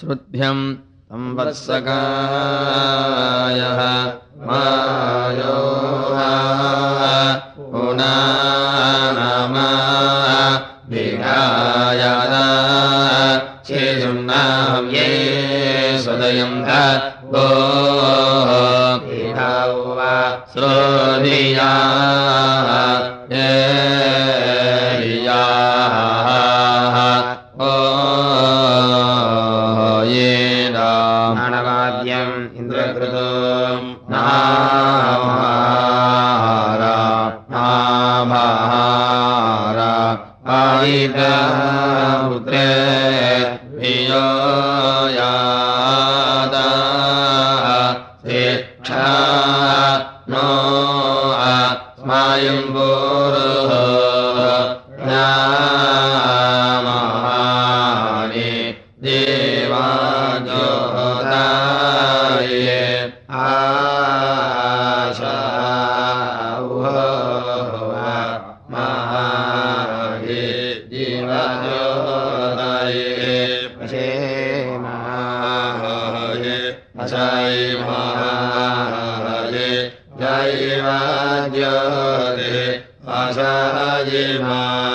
श्रुभ्यम् संवत्सकायः मायो पुना ये ज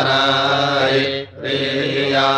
हराय प्रिया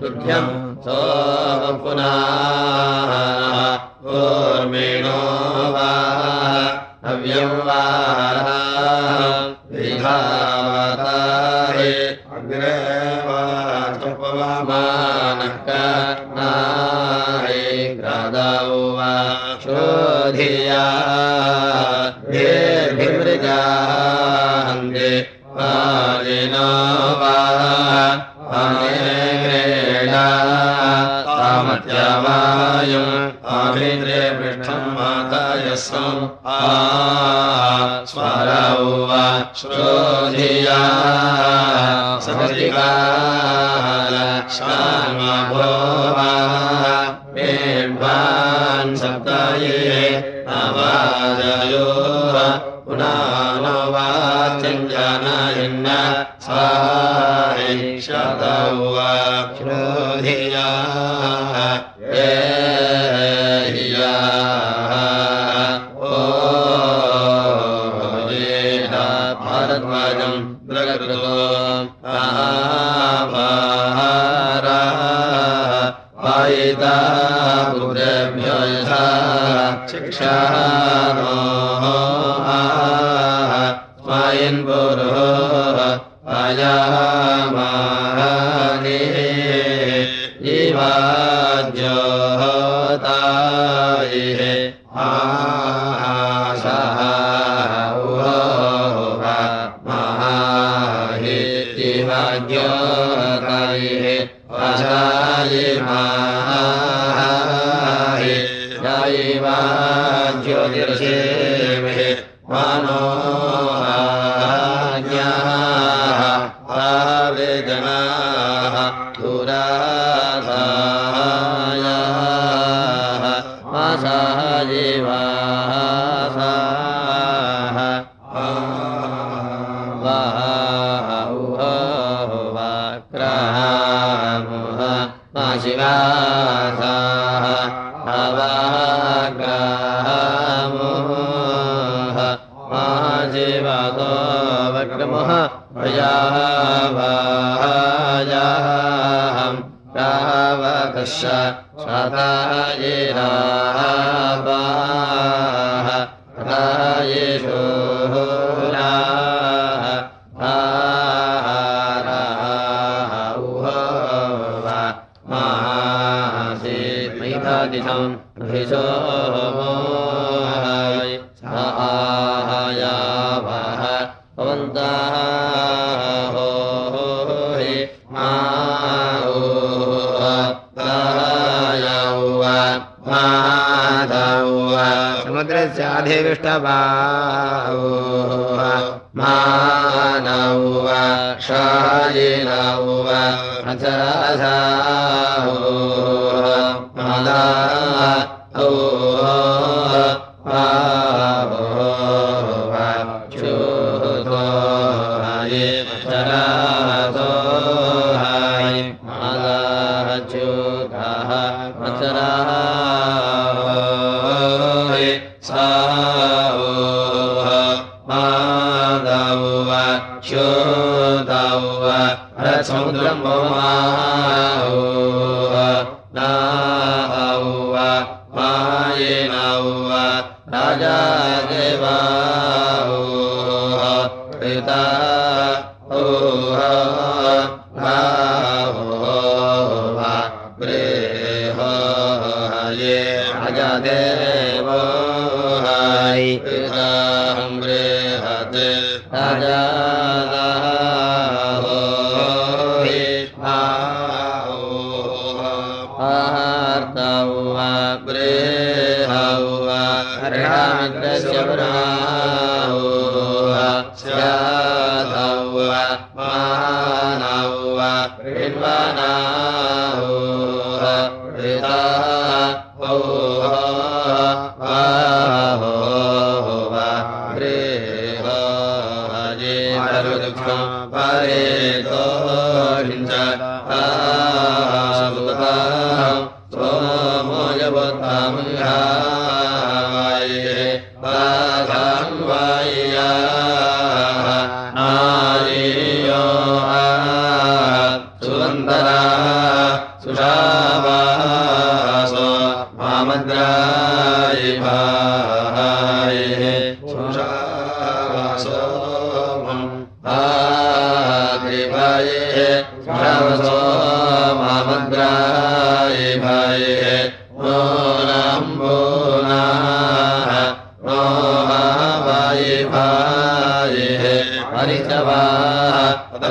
शुभ्यं सो पुना शिक्षा पायन् आया वन्ताो हि माया वाद्रस्याधिविष्टवा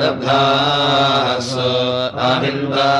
दभ्रासो अविन्दा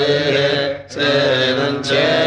ये नञ्चे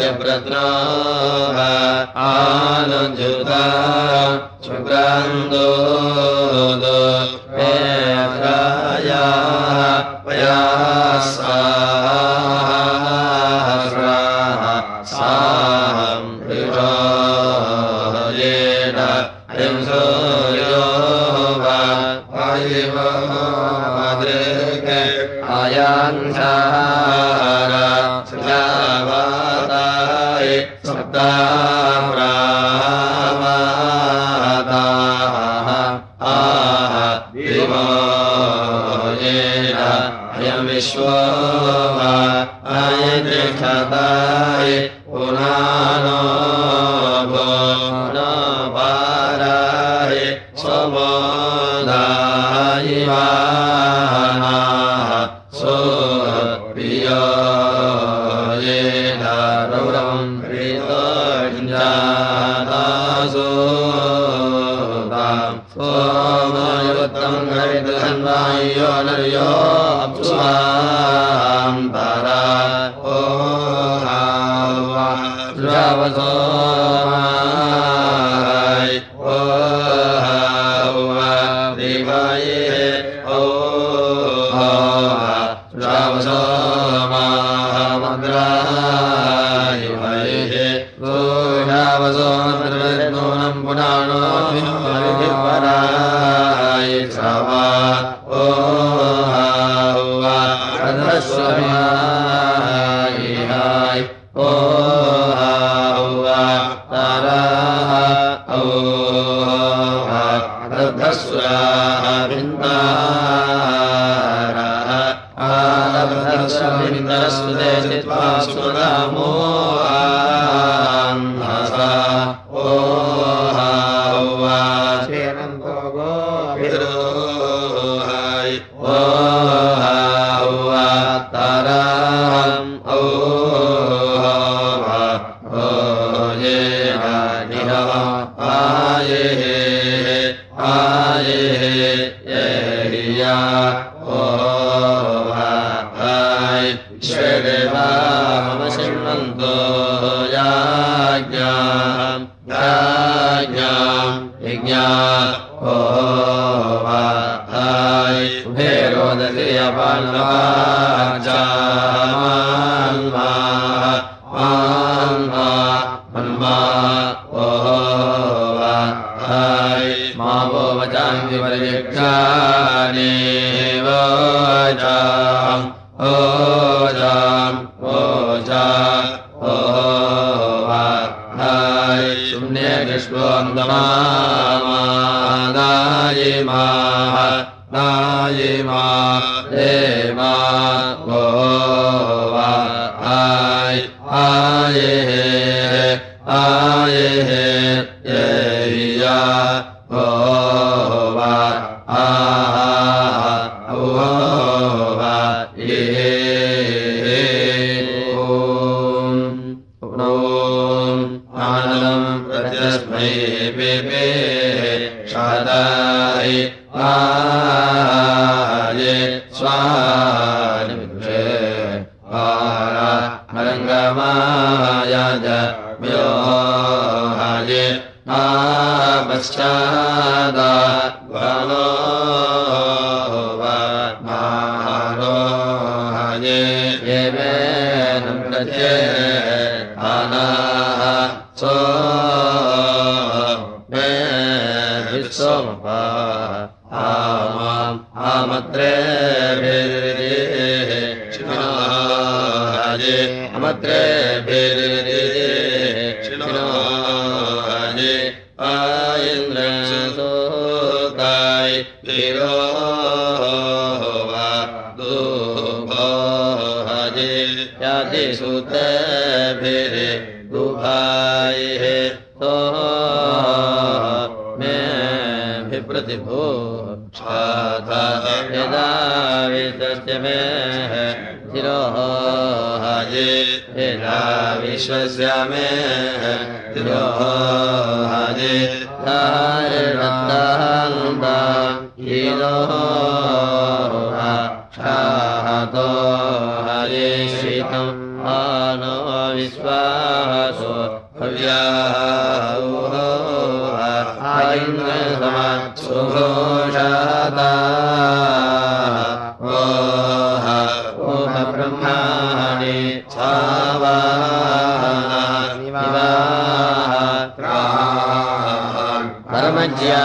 प्रत्न शुक्रान्दो वा Sarva नम्रचे आनाः सो मे विश्वमपा आमाम् आमत्रे अमत्रे विश्वस्य मे भो ज्यामारे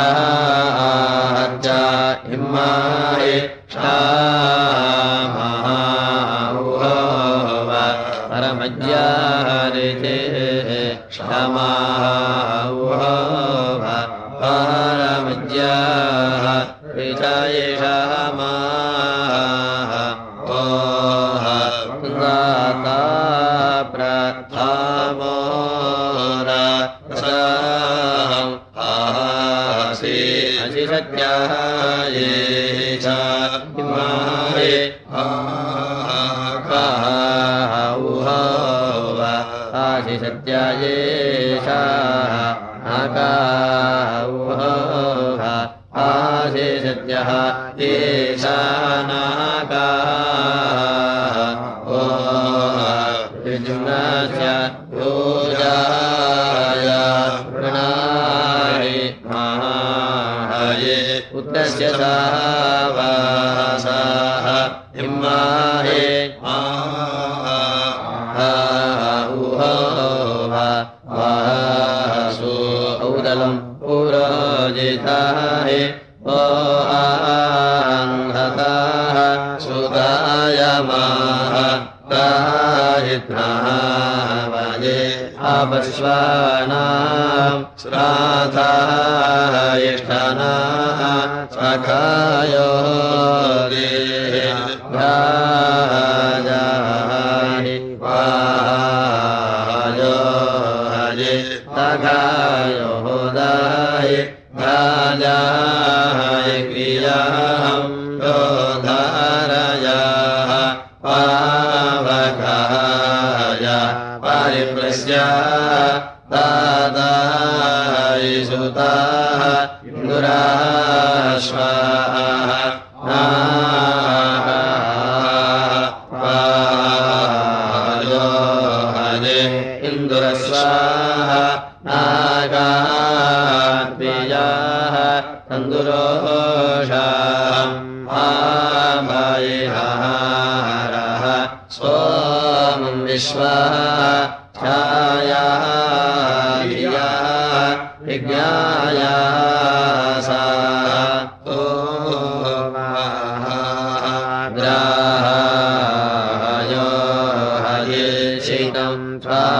सुदायमाः तः वये अपस्वाना श्रधाना स्वखायो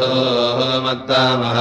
लोह मत्तामहा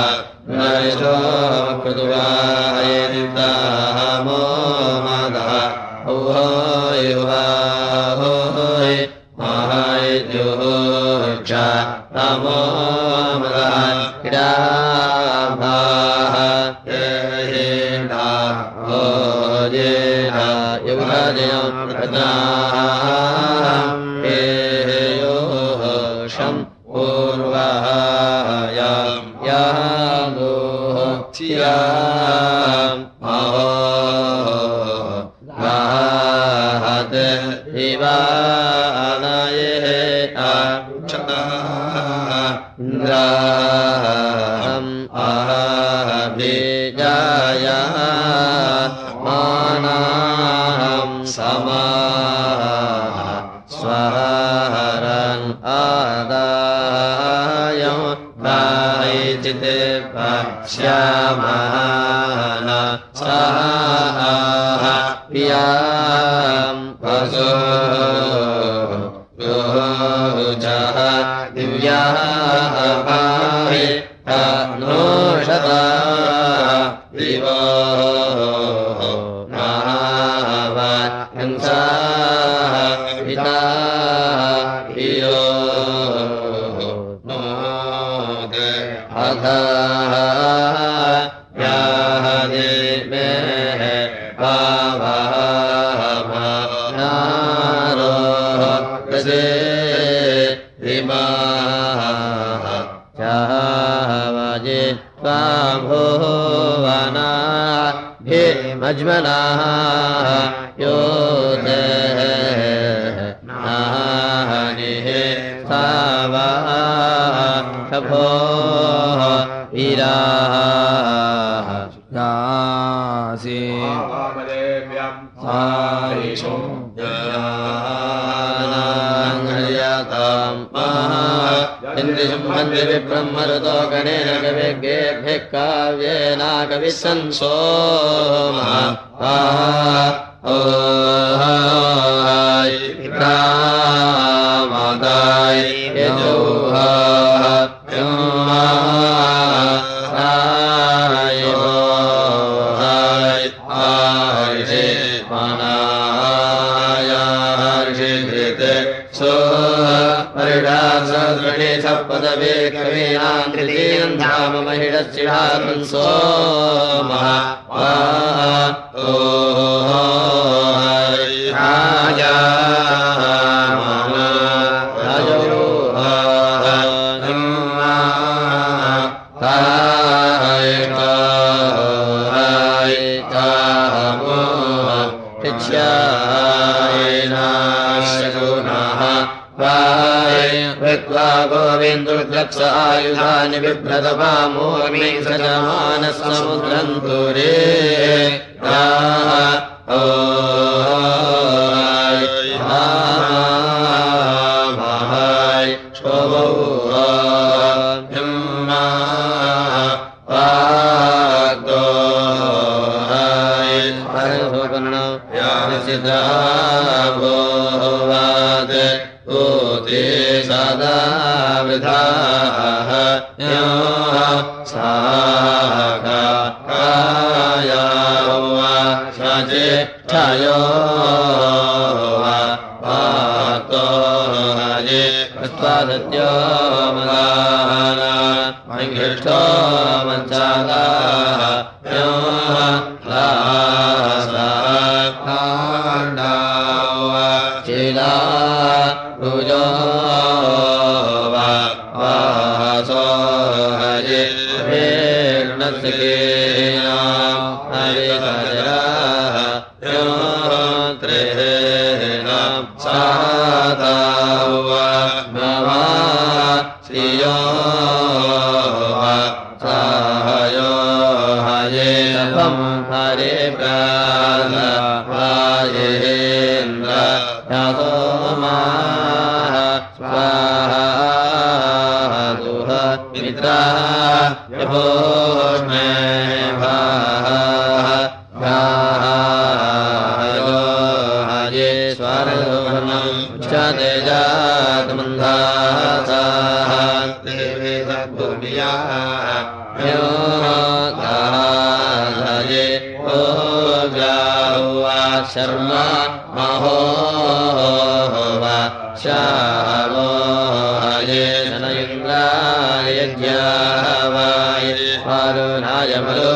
दिव्या ो मम महिश्चितु सोमः। रक्ष आयुधानि विप्रतमा मो नैमानस्मदुरे सत्योमदान मङ्गिष्ठो यज्ञावाय परोय मरो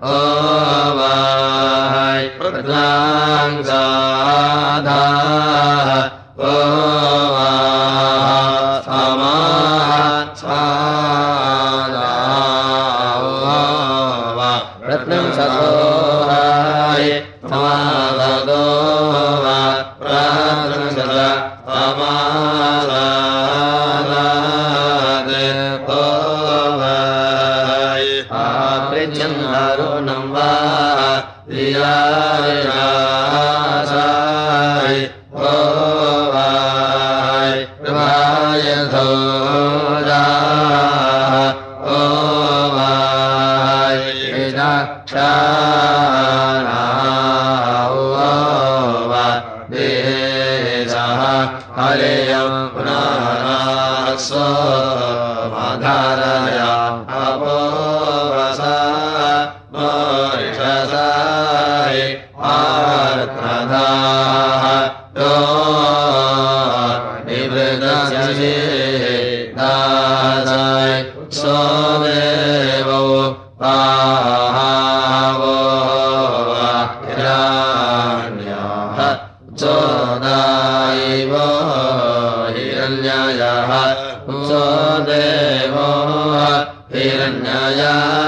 ओ वाय माया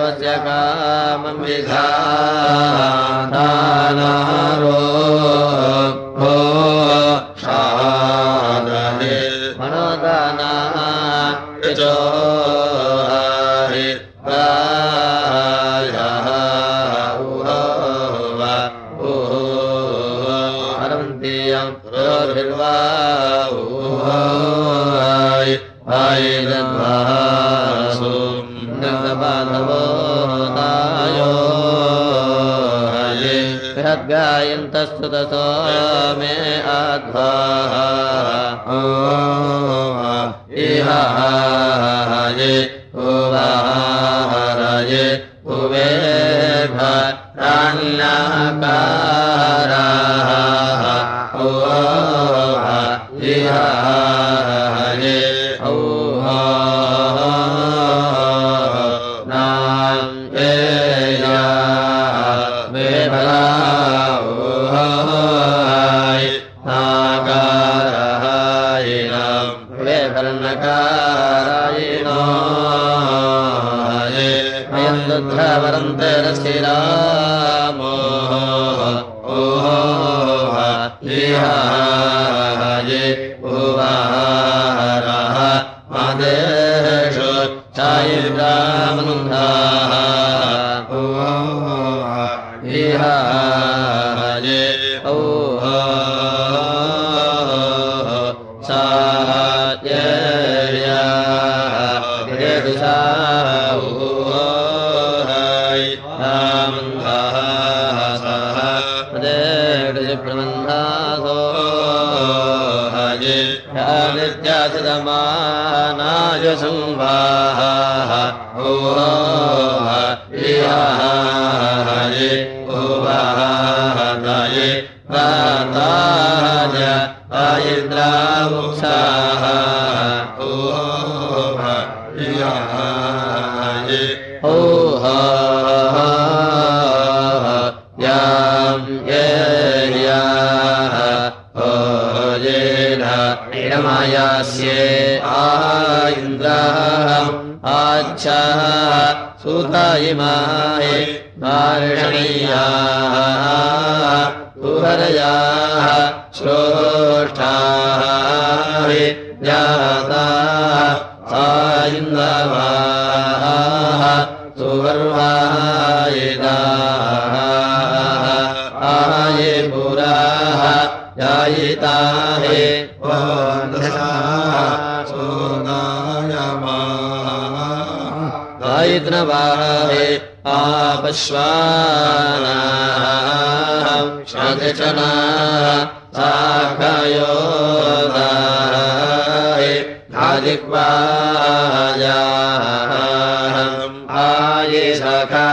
मेघा ba ओह यां इडमायास्ये आ इन्द्राः आच्छाः सुता इमाहे वार्षणीयाः सुहरयाः श्रोष्ठाः गायित्रवाहे आपश्वानाः शतचना साखयोदाहे आदिक्वायाः आये सखा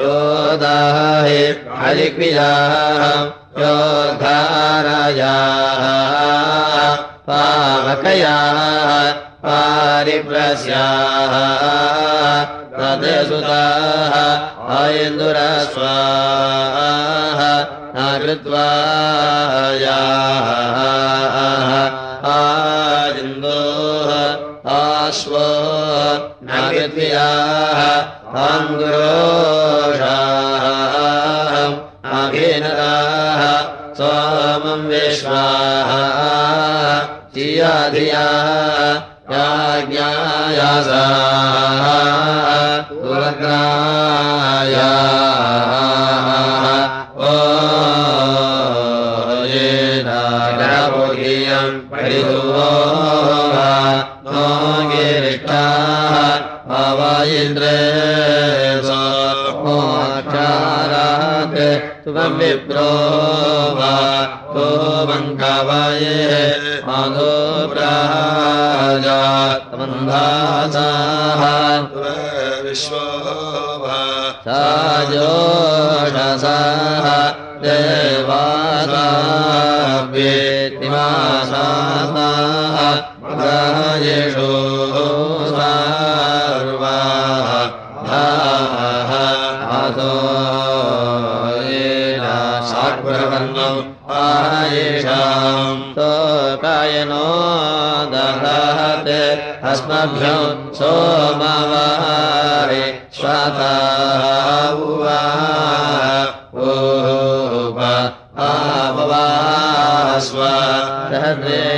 योदाहे हरिक्रियाः योद्धारयाः पावकयाः पारिप्रस्याः तदसुताः आयेन्दुरस्वाः कृत्वायाः आदिन्दोः आश्वो नगत्याः अङ्गुरोषाः अभिनराः सोमं विश्वाः धिया धिया याज्ञायासाः दुरग्रायाः ओ येनागरभोगीयम् परिदुवो नो गिरिष्टाः अवायिन्द्रे सोक्षारात् तुमं विप्रो वा तो मङ्गवये मधो प्राजा तमन्धासाः विश्वो Rajah. आयेषाम् तोकायनो दधात् अस्मभ्यो सोमवारे स्वाताहुवा ओप आवस्व सहद्रेणामाहुवा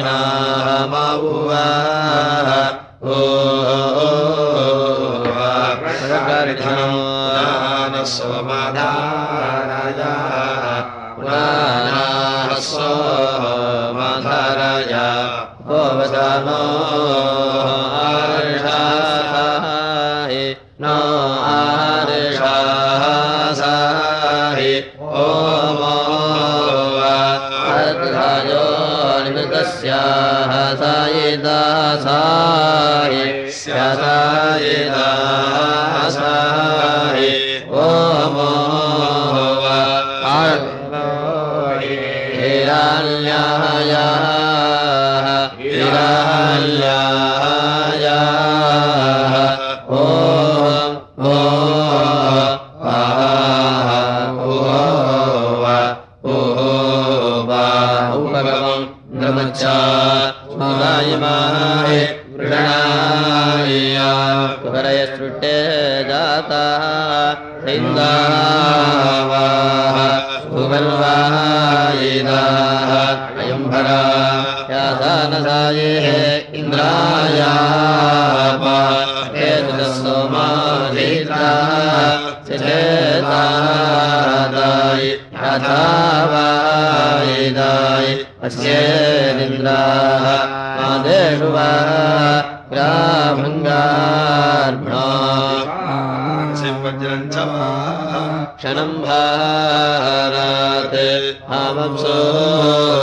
वृणाय कुहरयसृष्टे जाताः सिन्दावाः सुवर्वायिदा इन्द्राः अयम्भरा यादानसाये इन्द्रायापाय यथावायदाय अस्येन्द्राः आदेषु वा वज्रम् च क्षणम् भारात् हामंसोरेत्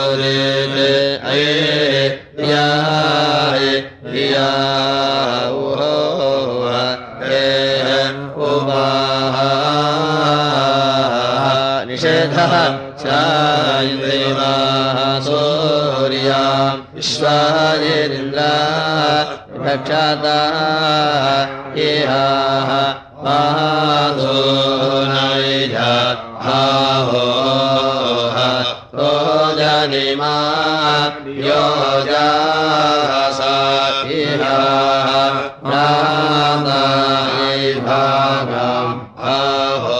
अये प्रियाय प्रिया उहो हे उपाः निषेधः चायदेवाः सूर्या विश्वायेन्द्रा रक्षाता इहाः पादो नैजा हाहो तो जनिमा योजासा इहाः नादाय भागम् आहो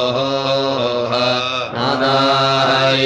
नादाय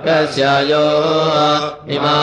अर्कस्यायो इमा